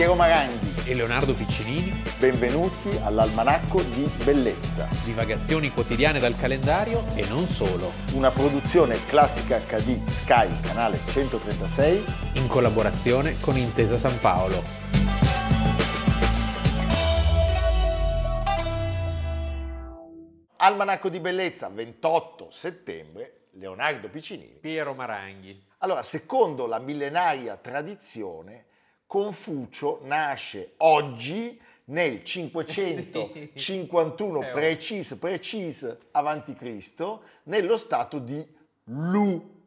Piero Maranghi. e Leonardo Piccinini, Benvenuti all'Almanacco di Bellezza, divagazioni quotidiane dal calendario e non solo, una produzione classica HD Sky, canale 136. in collaborazione con Intesa San Paolo. Almanacco di Bellezza, 28 settembre, Leonardo Piccinini. Piero Maranghi. Allora, secondo la millenaria tradizione, Confucio nasce oggi nel 551 Eh, oh. precis, precis avanti Cristo nello stato di Lu,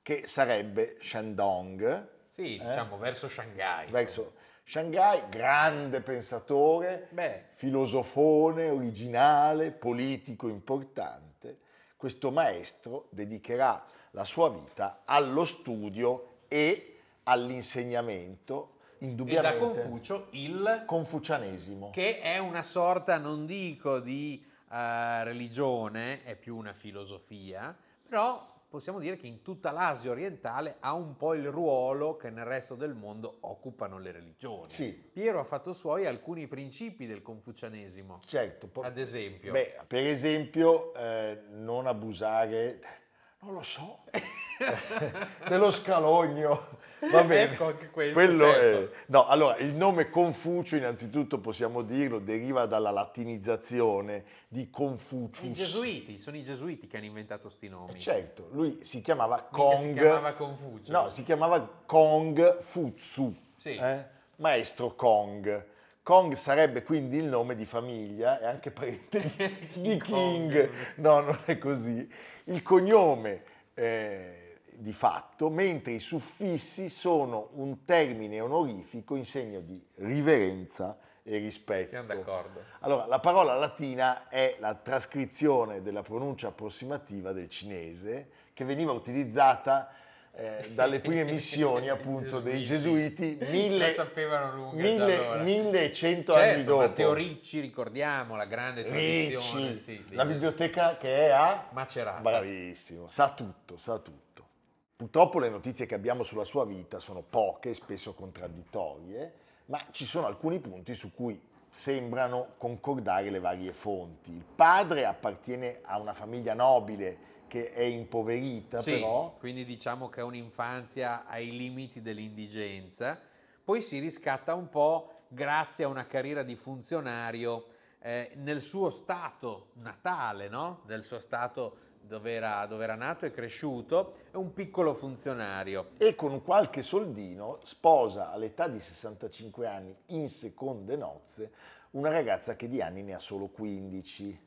che sarebbe Shandong, Sì, diciamo verso Shanghai. verso Shanghai, grande pensatore, Beh, filosofone originale, politico importante. Questo maestro dedicherà la sua vita allo studio e all'insegnamento, e da Confucio il confucianesimo. che è una sorta, non dico di eh, religione, è più una filosofia, però possiamo dire che in tutta l'Asia orientale ha un po' il ruolo che nel resto del mondo occupano le religioni. Sì. Piero ha fatto suoi alcuni principi del confucianesimo, Certo, po- ad esempio. beh, per esempio eh, non abusare, non lo so, dello scalogno. Va bene. Ecco, anche questo, Quello certo. è- No, allora, il nome Confucio, innanzitutto possiamo dirlo, deriva dalla latinizzazione di Confucius. I gesuiti, sono i gesuiti che hanno inventato sti nomi. Certo, lui si chiamava Mica Kong. si chiamava Confucio. No, si chiamava Kong Futsu. Sì. eh? Maestro Kong. Kong sarebbe quindi il nome di famiglia e anche parente di Kong. King. No, non è così. Il cognome eh, di fatto, mentre i suffissi sono un termine onorifico in segno di riverenza e rispetto. Siamo d'accordo. Allora, la parola latina è la trascrizione della pronuncia approssimativa del cinese che veniva utilizzata eh, dalle prime missioni appunto dei gesuiti mille, sapevano lunga mille, allora. 1100 certo, anni dopo. Matteo Ricci, ricordiamo la grande tradizione. Ricci, sì, la gesuiti. biblioteca che è a Macerata. Bravissimo, sa tutto, sa tutto. Purtroppo le notizie che abbiamo sulla sua vita sono poche, spesso contraddittorie, ma ci sono alcuni punti su cui sembrano concordare le varie fonti. Il padre appartiene a una famiglia nobile che è impoverita, Sì, però quindi diciamo che è un'infanzia ai limiti dell'indigenza, poi si riscatta un po' grazie a una carriera di funzionario eh, nel suo stato natale, no? Nel suo stato dove era, dove era nato e cresciuto, è un piccolo funzionario. e con qualche soldino sposa all'età di 65 anni in seconde nozze una ragazza che di anni ne ha solo 15.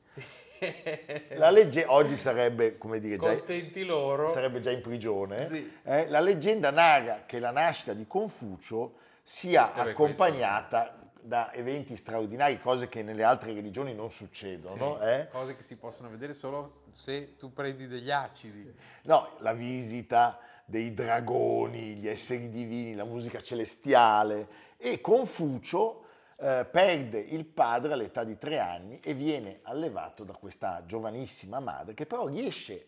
La legge oggi sarebbe, come dire, già, sarebbe già in prigione. Sì. Eh, la leggenda narra che la nascita di Confucio sia Eh beh, accompagnata da eventi straordinari, cose che nelle altre religioni non succedono. Sì, eh. Cose che si possono vedere solo se tu prendi degli acidi. No, la visita dei dragoni, gli esseri divini, la musica celestiale e Confucio eh, perde il padre all'età di tre anni e viene allevato da questa giovanissima madre che però riesce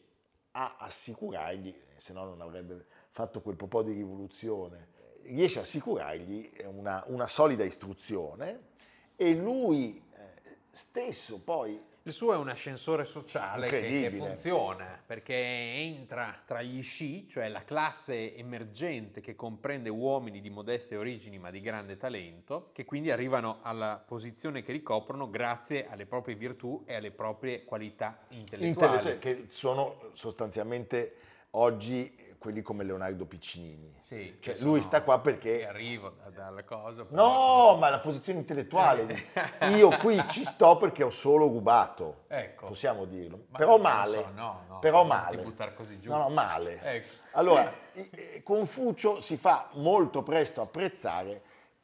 a assicurargli, se no non avrebbe fatto quel po' di rivoluzione, riesce a assicurargli una, una solida istruzione e lui stesso poi Il suo è un ascensore sociale che, che funziona perché entra tra gli sci, cioè la classe emergente che comprende uomini di modeste origini ma di grande talento, che quindi arrivano alla posizione che ricoprono grazie alle proprie virtù e alle proprie qualità intellettuali. intellettuali che sono sostanzialmente oggi quelli come Leonardo Piccinini. Sì, Cioè, lui sta qua perché... arrivo da- dalla cosa. No, ma la posizione intellettuale. Io qui ci sto perché ho solo rubato. Ecco. Possiamo dirlo. Ma Però male. so, no, no, Però male. buttare così giù. No, no, male. Ecco. Allora, eh, Confucio si fa molto presto apprezzare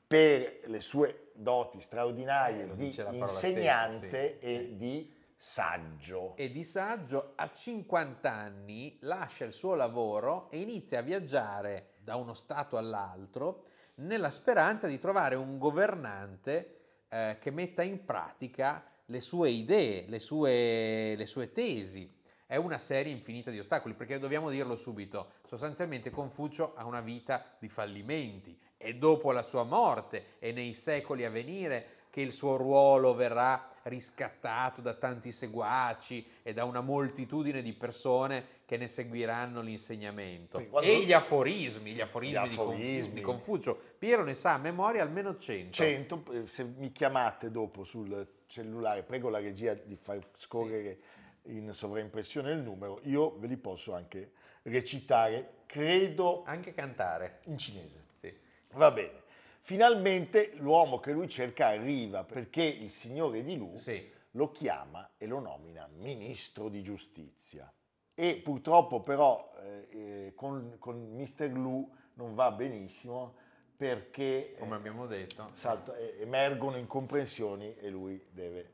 per le sue doti straordinarie Eh, di insegnante stessa, sì. e di saggio. e di saggio a 50 anni lascia il suo lavoro e inizia a viaggiare da uno stato all'altro nella speranza di trovare un governante eh, che metta in pratica le sue idee, le sue, le sue tesi. è una serie infinita di ostacoli, perché dobbiamo dirlo subito, sostanzialmente Confucio ha una vita di fallimenti e dopo la sua morte e nei secoli a venire che il suo ruolo verrà riscattato da tanti seguaci e da una moltitudine di persone che ne seguiranno l'insegnamento. E gli aforismi, gli aforismi, gli aforismi. Di, Confucio. Piero ne sa a memoria almeno 100. 100, eh, se mi chiamate dopo sul cellulare, prego la regia di far scorrere sì. in sovraimpressione il numero, io ve li posso anche recitare, credo... Anche cantare. In cinese. Sì. Va bene. Finalmente l'uomo che lui cerca arriva perché il signore di Lu sì. lo chiama e lo nomina ministro di giustizia. E purtroppo però eh, eh con, con Mr. Lu non va benissimo perché come abbiamo detto salta, eh, emergono incomprensioni e lui deve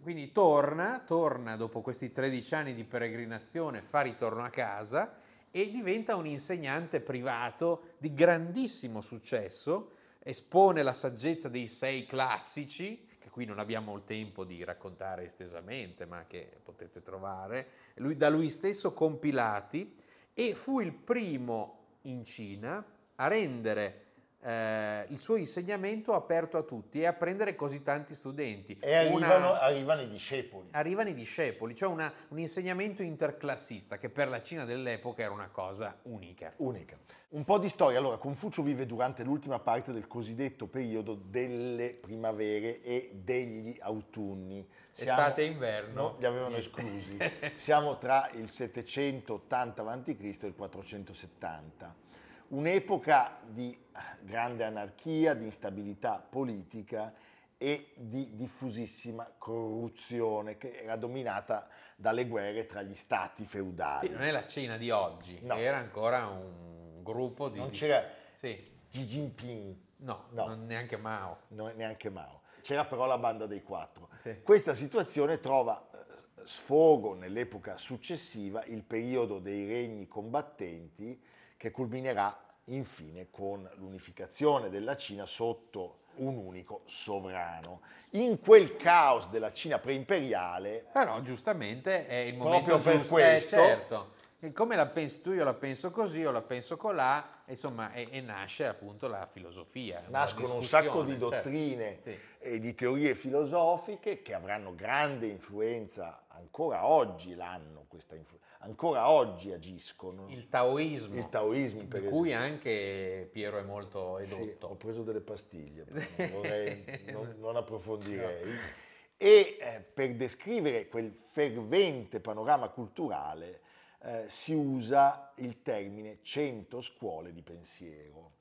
quindi torna, torna dopo questi 13 anni di peregrinazione, fa ritorno a casa e diventa un insegnante privato di grandissimo successo espone la saggezza dei sei classici, che qui non abbiamo il tempo di raccontare estesamente, ma che potete trovare, lui, da lui stesso compilati, e fu il primo in Cina a rendere eh, il suo insegnamento aperto a tutti e a prendere così tanti studenti. E arrivano, una, arrivano i discepoli. Arrivano i discepoli, cioè una, un insegnamento interclassista che per la Cina dell'epoca era una cosa unica. Unica. Un po' di storia. Allora, Confucio vive durante l'ultima parte del cosiddetto periodo delle primavere e degli autunni. Siamo, Estate e inverno. No, li avevano esclusi. Siamo tra il 780 a.C. e il 470 un'epoca di grande anarchia, di instabilità politica e di diffusissima corruzione che era dominata dalle guerre tra gli stati feudali. Sì, non è la Cina di oggi, no. era ancora un gruppo di... Non c'era sì. Xi Jinping. No, no. Non neanche Mao. No, neanche Mao. C'era però la banda dei quattro. Sì. Questa situazione trova eh, sfogo nell'epoca successiva, il periodo dei regni combattenti, che culminerà infine con l'unificazione della Cina sotto un unico sovrano. In quel caos della Cina preimperiale... Però giustamente è il momento proprio giusto, per eh, questo, eh, certo. come la pensi tu, io la penso così, io la penso colà, insomma, e, e nasce appunto la filosofia. Nascono un sacco di certo. dottrine certo. e di teorie filosofiche che avranno grande influenza, ancora oggi l'hanno questa influenza ancora oggi agiscono. Il taoismo, il taoismo per di cui anche Piero è molto edotto. Sì, ho preso delle pastiglie, non, vorrei, non, non approfondirei. No. E eh, per descrivere quel fervente panorama culturale eh, si usa il termine cento scuole di pensiero.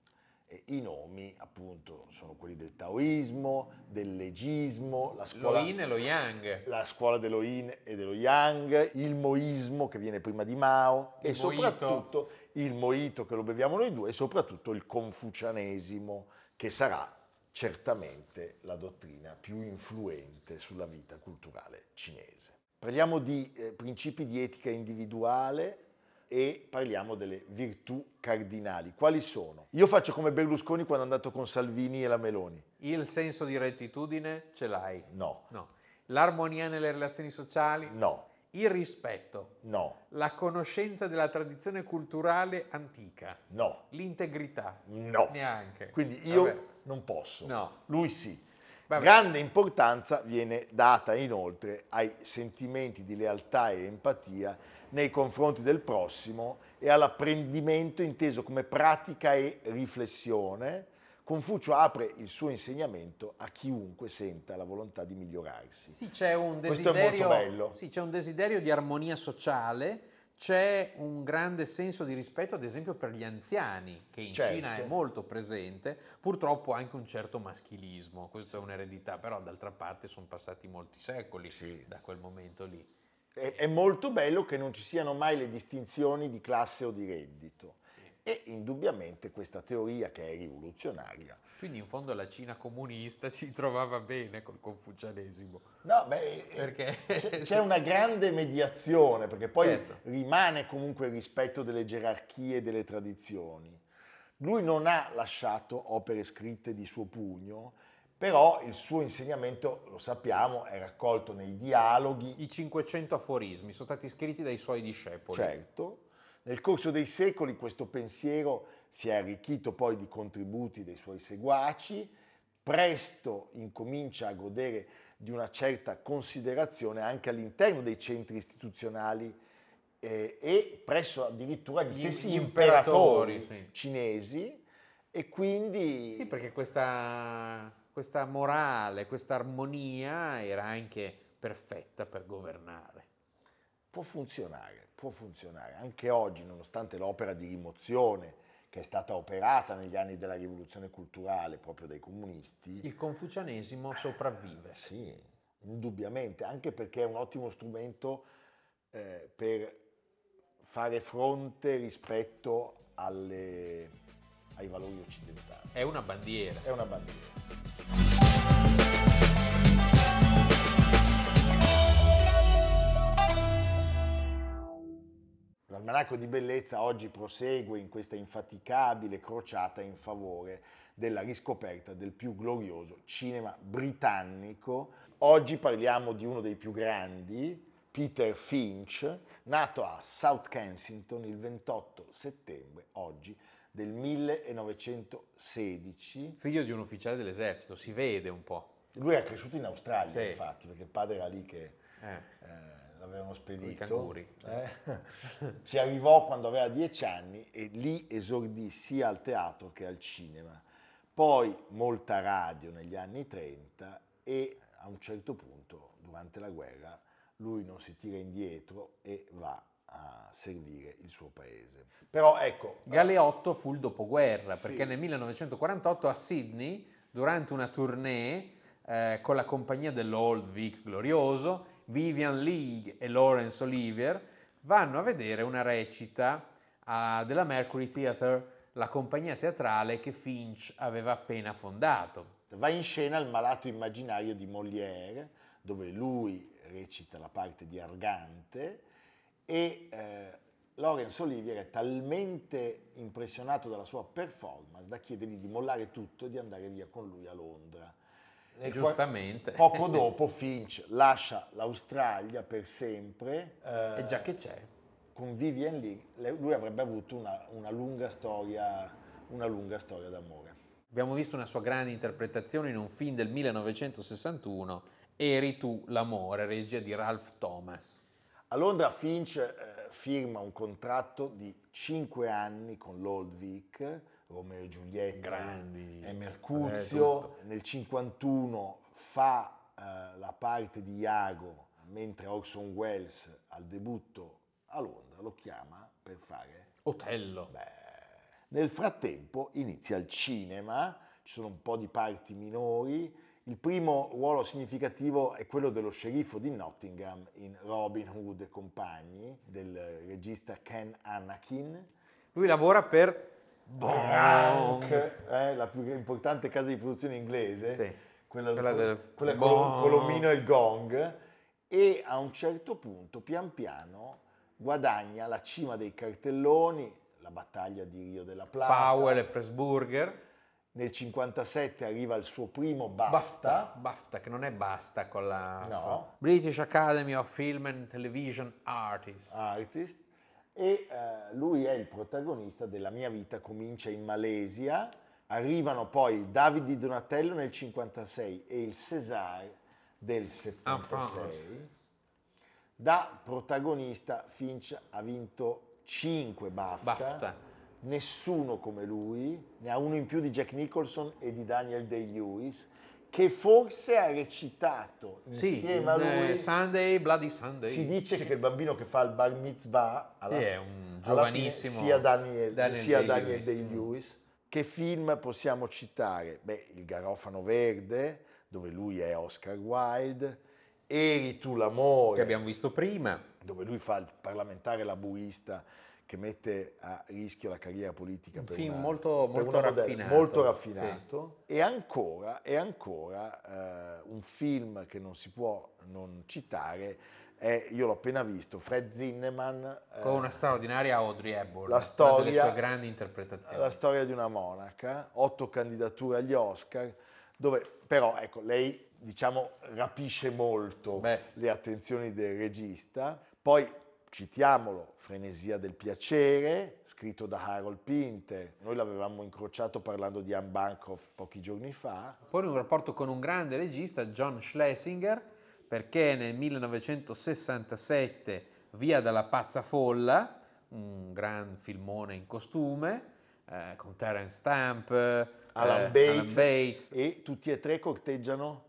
E I nomi appunto sono quelli del taoismo, del legismo, la scuola, lo yin e lo yang. la scuola dello yin e dello yang, il moismo che viene prima di Mao il e moito. soprattutto il moito che lo beviamo noi due e soprattutto il confucianesimo che sarà certamente la dottrina più influente sulla vita culturale cinese. Parliamo di eh, principi di etica individuale, e parliamo delle virtù cardinali. Quali sono? Io faccio come Berlusconi quando è andato con Salvini e la Meloni. Il senso di rettitudine ce l'hai? No. no. L'armonia nelle relazioni sociali? No. Il rispetto? No. La conoscenza della tradizione culturale antica? No. L'integrità? No. Neanche. Quindi io Vabbè. non posso. No. Lui sì. Vabbè. Grande importanza viene data inoltre ai sentimenti di lealtà e empatia nei confronti del prossimo e all'apprendimento inteso come pratica e riflessione, Confucio apre il suo insegnamento a chiunque senta la volontà di migliorarsi. Sì, c'è un desiderio, sì, c'è un desiderio di armonia sociale, c'è un grande senso di rispetto, ad esempio, per gli anziani, che in certo. Cina è molto presente, purtroppo anche un certo maschilismo, questa è un'eredità, però d'altra parte sono passati molti secoli sì. da quel momento lì è, molto bello che non ci siano mai le distinzioni di classe o di reddito. E indubbiamente questa teoria che è rivoluzionaria. Quindi in fondo la Cina comunista si trovava bene col confucianesimo. No, beh, perché? C'è, c'è una grande mediazione, perché poi certo. rimane comunque il rispetto delle gerarchie e delle tradizioni. Lui non ha lasciato opere scritte di suo pugno, Però il suo insegnamento, lo sappiamo, è raccolto nei dialoghi. I 500 aforismi sono stati scritti dai suoi discepoli. Certo. Nel corso dei secoli questo pensiero si è arricchito poi di contributi dei suoi seguaci, presto incomincia a godere di una certa considerazione anche all'interno dei centri istituzionali eh, e presso addirittura gli stessi Gli imperatori, imperatori, sì. cinesi e quindi Sì, perché questa, questa morale, questa armonia era anche perfetta per governare. può funzionare, può funzionare. Anche oggi, nonostante l'opera di rimozione che è stata operata negli anni della rivoluzione culturale proprio dai comunisti, Il confucianesimo sopravvive. Sì, indubbiamente, anche perché è un ottimo strumento eh, per fare fronte rispetto alle- ai valori occidentali. È una bandiera. È una bandiera. L'almanacco di bellezza oggi prosegue in questa infaticabile crociata in favore della riscoperta del più glorioso cinema britannico. Oggi parliamo di uno dei più grandi, Peter Finch, nato a South Kensington il 28 settembre, oggi, del 1916. Figlio di un ufficiale dell'esercito, si vede un po'. Lui era cresciuto in Australia, Sì. infatti, perché il padre era lì che Eh. eh, l'avevano spedito. Eh? Ci arrivò quando aveva dieci anni e lì esordì sia al teatro che al cinema. Poi molta radio negli anni 30 e a un certo punto, durante la guerra, lui non si tira indietro e va a servire il suo paese. Però ecco, Galeotto fu il dopoguerra, Sì. perché nel 1948 a Sydney, durante una tournée eh, con la compagnia dell'Old Vic glorioso, Vivian League e Lawrence Olivier vanno a vedere una recita ah, della Mercury Theatre, la compagnia teatrale che Finch aveva appena fondato. va in scena il malato immaginario di Molière, dove lui recita la parte di Argante e eh, Laurence Olivier è talmente impressionato dalla sua performance da chiedergli di mollare tutto e di andare via con lui a Londra. E giustamente. Poco dopo Finch lascia l'Australia per sempre. eh, E già che c'è. con Vivian Leigh, le- lui avrebbe avuto una, una lunga storia, una lunga storia d'amore. Abbiamo visto una sua grande interpretazione in un film del 1961, Eri tu l'amore, regia di Ralph Thomas. A Londra Finch eh, firma un contratto di 5 anni con l'Old Vic, Romeo e Giulietta Grandi. e Eh, Mercuzio. tutto. Nel 51 fa eh, la parte di Iago, mentre Orson Welles al debutto a Londra lo chiama per fare Otello. nel frattempo inizia il cinema, ci sono un po' di parti minori. Il primo ruolo significativo è quello dello sceriffo di Nottingham in Robin Hood e compagni, del regista Ken Anakin. Lui lavora per Brank, eh, la più importante casa di produzione inglese, Sì, quella, quella del- quella con Colomino e il Gong, e a un certo punto, pian piano, guadagna la cima dei cartelloni, la battaglia di Rio della Plata. Powell e Pressburger. Nel 57 arriva il suo primo BAFTA. BAFTA, BAFTA, che non è basta con la No. British Academy of Film and Television Artists. Artist e eh, lui è il protagonista della mia vita comincia in Malesia. Arrivano poi il David di Donatello nel 56 e il César del 76 da protagonista Finch ha vinto 5 BAFTA, BAFTA. nessuno come lui. Ne ha uno in più di Jack Nicholson e di Daniel Day-Lewis che forse ha recitato Sì, insieme a lui eh, Sunday, Bloody Sunday. si dice che il bambino che fa il bar mitzvah alla- Sì, è un alla fine giovanissimo sia Daniel, Daniel sia Day-Lewis. Daniel Day-Lewis. Che film possiamo citare? Beh, Il Garofano Verde, dove lui è Oscar Wilde, Eri tu l'amore, che abbiamo visto prima. dove lui fa il parlamentare laburista che mette a rischio la carriera politica. Un per film una- molto- per molto modella- raffinato, Molto raffinato. E ancora, e ancora eh, un film che non si può non citare è, io l'ho appena visto, Fred Zinnemann, eh, Con una straordinaria Audrey Hepburn. la storia- delle sue grandi interpretazioni. la storia di una monaca, otto candidature agli Oscar, dove però ecco, lei diciamo rapisce molto Beh. le attenzioni del regista. Poi citiamolo, Frenesia del piacere, scritto da Harold Pinter. Noi l'avevamo incrociato parlando di Anne Bancroft pochi giorni fa. Poi un rapporto con un grande regista, John Schlesinger, perché nel 1967 Via dalla pazza folla, un gran filmone in costume, eh, con Terence Stamp, eh, Alan Bates, Alan Bates, e tutti e tre corteggiano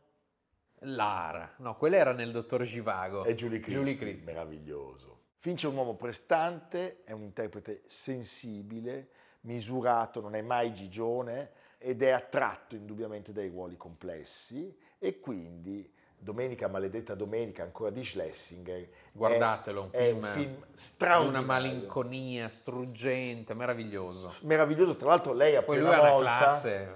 Lara, no, quella era nel Dottor Givago. e Julie Christie, Julie Christie. meraviglioso. Finch è un uomo prestante, è un interprete sensibile, misurato, non è mai gigione ed è attratto indubbiamente dai ruoli complessi e quindi Domenica Maledetta Domenica, ancora di Schlesinger, è- Guardatelo, un è film, un film di una straordinario. malinconia struggente, meraviglioso. Meraviglioso, tra l'altro lei appena ha una volta, classe,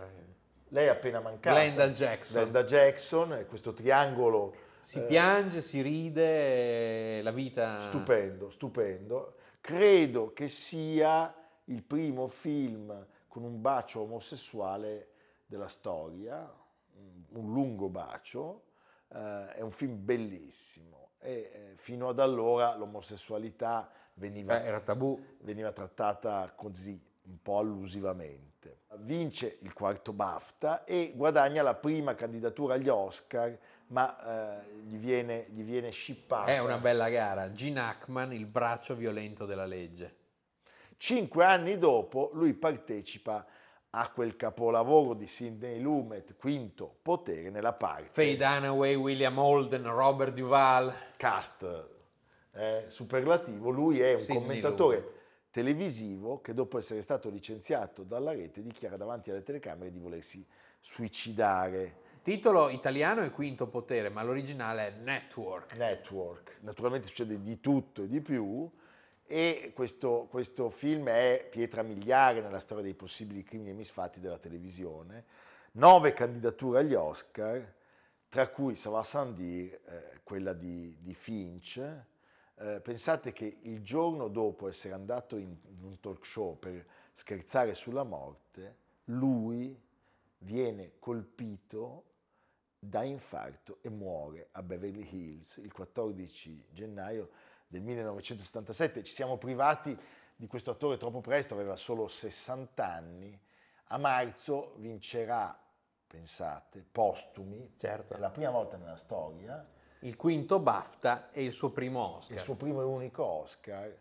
lei è appena mancata. Glenda Jackson. Glenda Jackson, questo triangolo si eh, piange, si ride, la vita... Stupendo, stupendo. Credo che sia il primo film con un bacio omosessuale della storia, un lungo bacio, eh, è un film bellissimo e eh, fino ad allora l'omosessualità veniva, Eh, veniva trattata così, un po' allusivamente. Vince il quarto BAFTA e guadagna la prima candidatura agli Oscar, ma eh, gli, viene, gli viene scippata. È una bella gara. Gene Hackman, il braccio violento della legge. Cinque anni dopo lui partecipa a quel capolavoro di Sidney Lumet, Quinto Potere, nella parte Faye Dunaway, William Holden, Robert Duval. cast eh, superlativo. Lui è un Sidney commentatore Lumet. Televisivo che dopo essere stato licenziato dalla rete dichiara davanti alle telecamere di volersi suicidare. Titolo italiano è Quinto Potere, ma l'originale è Network. Network. Naturalmente succede di tutto e di più e questo, questo film è pietra miliare nella storia dei possibili crimini e misfatti della televisione. Nove candidature agli Oscar, tra cui ça va sans dire, eh, quella di, di Finch. Eh, pensate che il giorno dopo essere andato in, in un talk show per scherzare sulla morte, lui viene colpito da infarto e muore a Beverly Hills il 14 gennaio del 1977. Ci siamo privati di questo attore troppo presto, aveva solo 60 anni. A marzo vincerà, pensate, postumi, Certo. è la prima volta nella storia, Il quinto BAFTA e il suo primo Oscar. il suo primo e unico Oscar.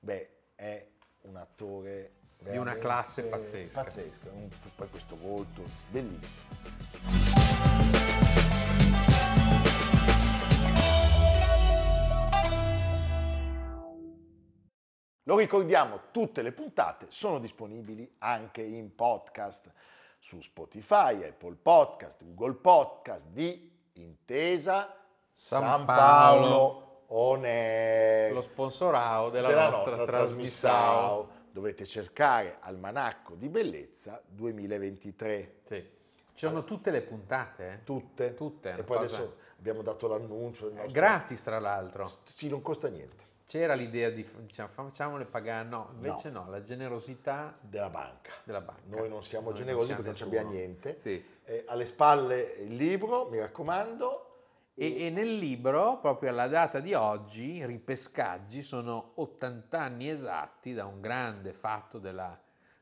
Beh, è un attore una veramente classe pazzesca. Pazzesco, un- poi questo volto bellissimo. Lo ricordiamo, tutte le puntate sono disponibili anche in podcast su Spotify, Apple Podcast, Google Podcast di Intesa San, San Paolo, Paolo. On Air Lo sponsorao della, della nostra, nostra trasmissione. trasmissione. Dovete cercare Almanacco di Bellezza 2023. Sì. Ci sono tutte le puntate, eh? Tutte. Tutte, E poi cosa- adesso abbiamo dato l'annuncio. del nostro- Gratis, tra l'altro. Sì, non costa niente. C'era l'idea di diciamo, facciamole pagare, no, invece no, la generosità Della banca. della banca. Noi non siamo Noi generosi siamo perché non nessuno. abbiamo niente. Sì. Eh, alle spalle il libro, mi raccomando. E, e nel libro, proprio alla data di oggi, ripescaggi sono 80 anni esatti da un grande fatto della,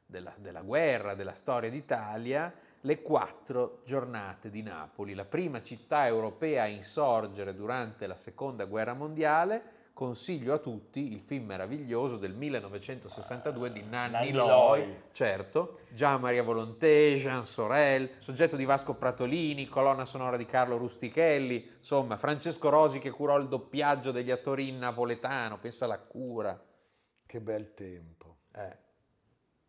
della- della guerra, della storia d'Italia, le quattro giornate di Napoli, la prima città europea a insorgere durante la seconda guerra mondiale. Consiglio a tutti il film meraviglioso del 1962 di Nanni, Loi, certo, Gian Maria Volonté, Jean Sorel, soggetto di Vasco Pratolini, colonna sonora di Carlo Rustichelli, insomma Francesco Rosi che curò il doppiaggio degli attori in napoletano, pensa alla cura. Che bel tempo. Eh,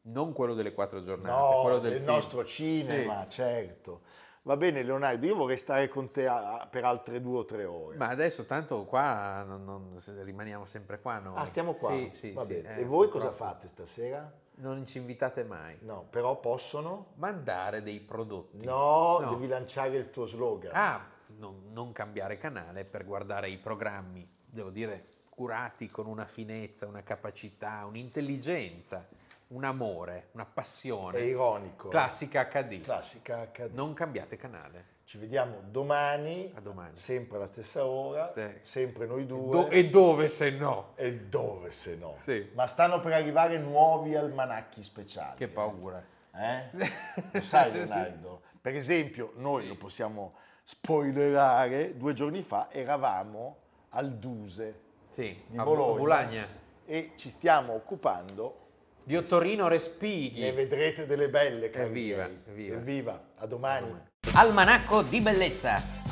non quello delle quattro giornate, No, quello del, del nostro cinema, certo. Va bene Leonardo, io vorrei stare con te a- per altre due o tre ore. Ma adesso tanto qua non- non- rimaniamo sempre qua noi. ah, stiamo qua? Sì, sì, Va sì, bene. eh, e voi cosa fate stasera? Non ci invitate mai. No, però possono? Mandare dei prodotti. No, No. devi lanciare il tuo slogan. Ah, non, non cambiare canale per guardare i programmi, devo dire, curati con una finezza, una capacità, un'intelligenza, un amore, una passione. È ironico. Classica HD. Classica HD. Non cambiate canale. Ci vediamo domani, A domani. sempre alla stessa ora, Sì. sempre noi due. Do- e dove se no? E dove se no? Sì. Ma stanno per arrivare nuovi almanacchi speciali. Che paura. Eh? Lo sai Leonardo? Per esempio, noi lo possiamo spoilerare, due giorni fa eravamo al Duse Sì, di Bologna Bologna. e ci stiamo occupando Di Ottorino Respighi. ne vedrete delle belle, cari Evviva, evviva. Evviva, a domani. Almanacco di bellezza